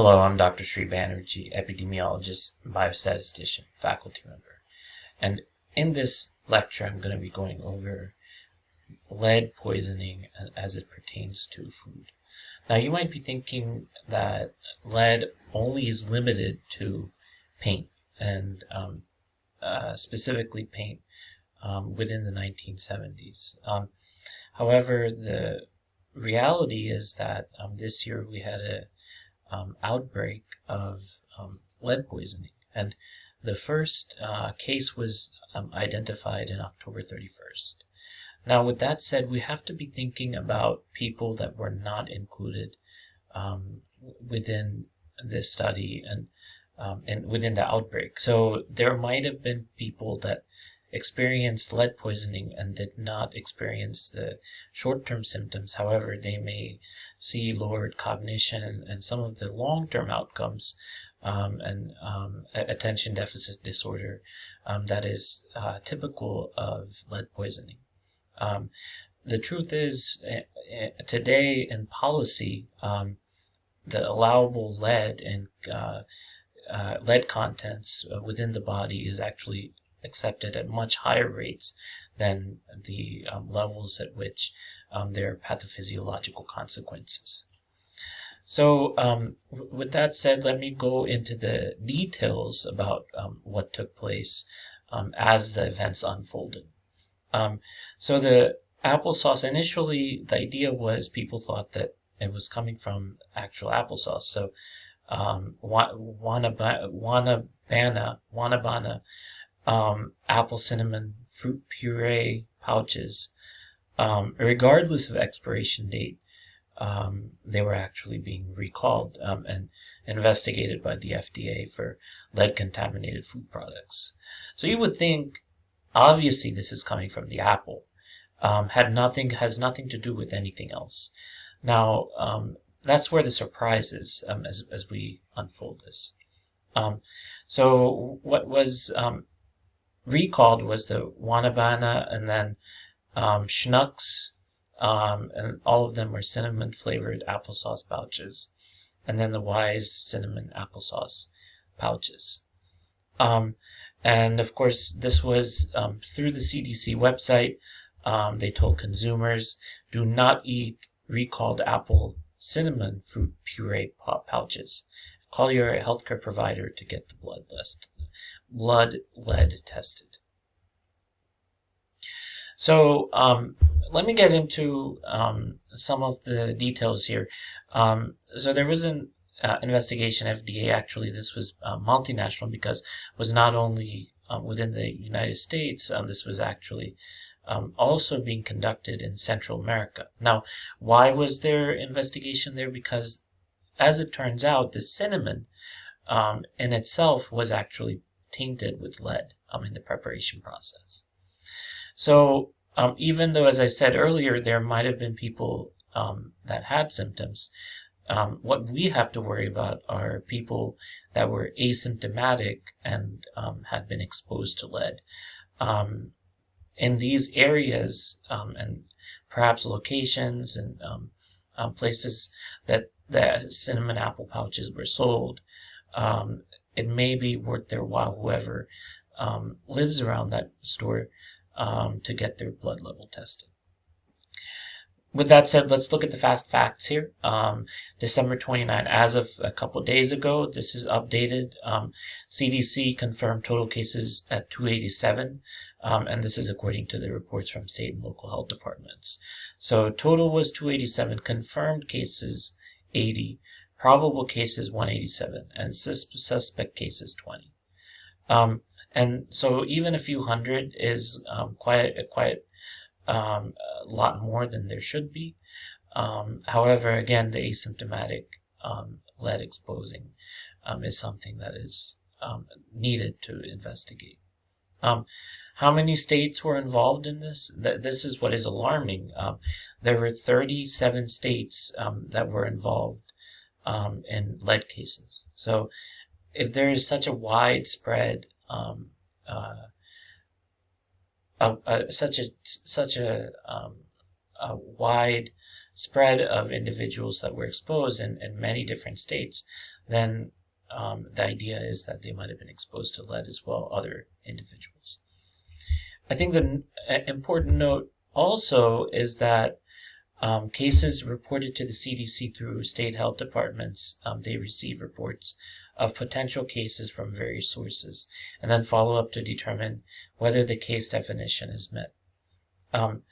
Hello, I'm Dr. Sri Banerjee, epidemiologist, biostatistician, faculty member. And in this lecture, I'm going to be going over lead poisoning as it pertains to food. Now, you might be thinking that lead only is limited to paint, and um, uh, specifically paint um, within the 1970s. Um, however, the reality is that um, this year we had a um, outbreak of um, lead poisoning. And the first uh, case was um, identified in October 31st. Now, with that said, we have to be thinking about people that were not included um, within this study and um, and within the outbreak. So there might have been people that experienced lead poisoning and did not experience the short-term symptoms. However, they may see lowered cognition and some of the long-term outcomes um, and um, attention deficit disorder um, that is uh, typical of lead poisoning. Um, the truth is, uh, today in policy, um, the allowable lead and uh, uh, lead contents uh, within the body is actually accepted at much higher rates than the um, levels at which um, there are pathophysiological consequences. So, um, with that said, let me go into the details about um, what took place um, as the events unfolded. Um, so, the applesauce initially, the idea was people thought that it was coming from actual applesauce. So, um, Wanabana, Wanabana, Wanabana um, apple cinnamon fruit puree pouches, um, regardless of expiration date, um, they were actually being recalled um, and investigated by the FDA for lead contaminated food products. So you would think, obviously, this is coming from the apple. Um, had nothing has nothing to do with anything else. Now, um, that's where the surprise is as as we unfold this. so, what was recalled was the Wanabana and then um, Schnucks, um, and all of them were cinnamon flavored applesauce pouches, and then the Weis cinnamon applesauce pouches. Um, and of course, this was um, through the CDC website. Um, they told consumers do not eat recalled apple cinnamon fruit puree pouches. Call your healthcare provider to get the blood list blood lead tested. So um, let me get into um, some of the details here. Um, so there was an uh, investigation, FDA actually, this was uh, multinational because it was not only um, within the United States, um, this was actually um, also being conducted in Central America. Now, why was there investigation there? Because as it turns out, the cinnamon in itself was actually tainted with lead um, in the preparation process. So um, even though, as I said earlier, there might have been people um, that had symptoms, um, what we have to worry about are people that were asymptomatic and um, had been exposed to lead. Um, in these areas and perhaps locations and places that the cinnamon apple pouches were sold, um, it may be worth their while, whoever um, lives around that store, um, to get their blood level tested. With that said, let's look at the fast facts here. Um, December 29, as of a couple of days ago, this is updated. CDC um, confirmed total cases at 287, um, and this is according to the reports from state and local health departments. So total was 287, confirmed cases 80, probable cases 187, and sus- suspect cases 20. Um, and so even a few hundred is um, quite quite um, a lot more than there should be. Um, however, again, the asymptomatic um, lead exposing um, is something that is needed to investigate. how many states were involved in this? this is what is alarming. there were 37 states that were involved um, in lead cases. So if there is such a widespread, um, uh, uh, such a such a, um, a wide spread of individuals that were exposed in, in many different states, then um, the idea is that they might have been exposed to lead as well, other individuals. I think the important note also is that um, cases reported to the CDC through state health departments, um, they receive reports of potential cases from various sources and then follow up to determine whether the case definition is met. Um,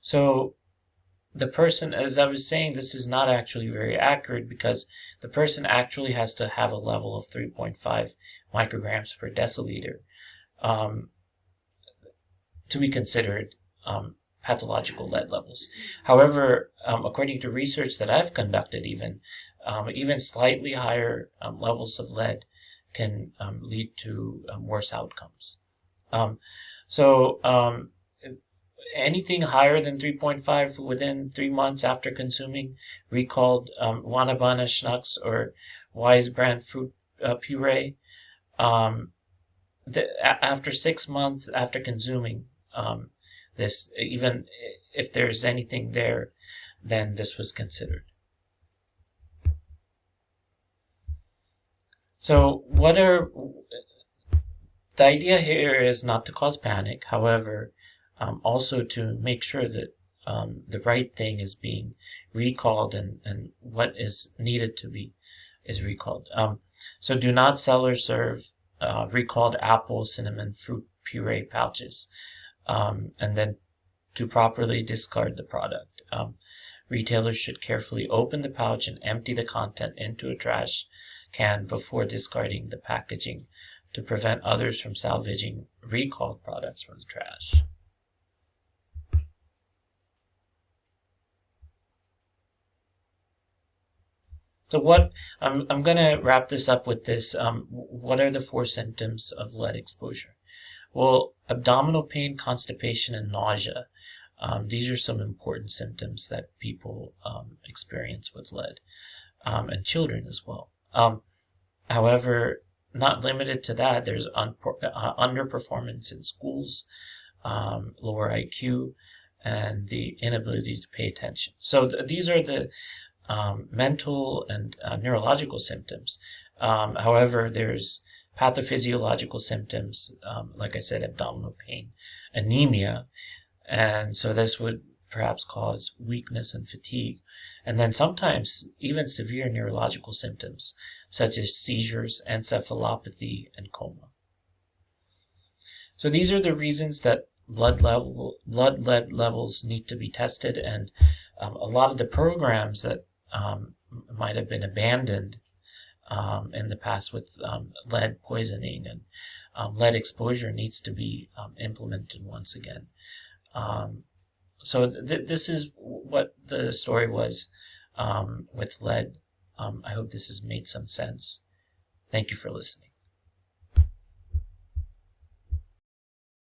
so the person, as I was saying, this is not actually very accurate because the person actually has to have a level of 3.5 micrograms per deciliter um, to be considered um, pathological lead levels. However, um, according to research that I've conducted, even um, even slightly higher um, levels of lead can um, lead to um, worse outcomes. Um, so anything higher than 3.5 within three months after consuming recalled um, Wanabana Schnucks or Weis brand fruit uh, puree, the, after six months after consuming this, even if there's anything there, then this was considered. So, what are the idea here is not to cause panic, however, um, also to make sure that um, the right thing is being recalled and, and what is needed to be is recalled. Um, so, do not sell or serve uh, recalled apple, cinnamon, fruit puree pouches um, and then to properly discard the product. Um, retailers should carefully open the pouch and empty the content into a trash can before discarding the packaging to prevent others from salvaging recalled products from the trash. So what I'm I'm gonna wrap this up with this. Um, what are the four symptoms of lead exposure? Well, abdominal pain, constipation, and nausea. Um, these are some important symptoms that people um, experience with lead, um, and children as well. Um, however, not limited to that, there's un- uh, underperformance in schools, um, lower IQ, and the inability to pay attention. So th- these are the um, mental and uh, neurological symptoms. however, there's pathophysiological symptoms, um, like I said, abdominal pain, anemia, and so this would perhaps cause weakness and fatigue, and then sometimes even severe neurological symptoms such as seizures, encephalopathy, and coma. So these are the reasons that blood level blood lead levels need to be tested, and um, a lot of the programs that um, might have been abandoned um, in the past with um, lead poisoning and um, lead exposure needs to be um, implemented once again. Um, so th- this is what the story was um, with lead. I hope this has made some sense. Thank you for listening.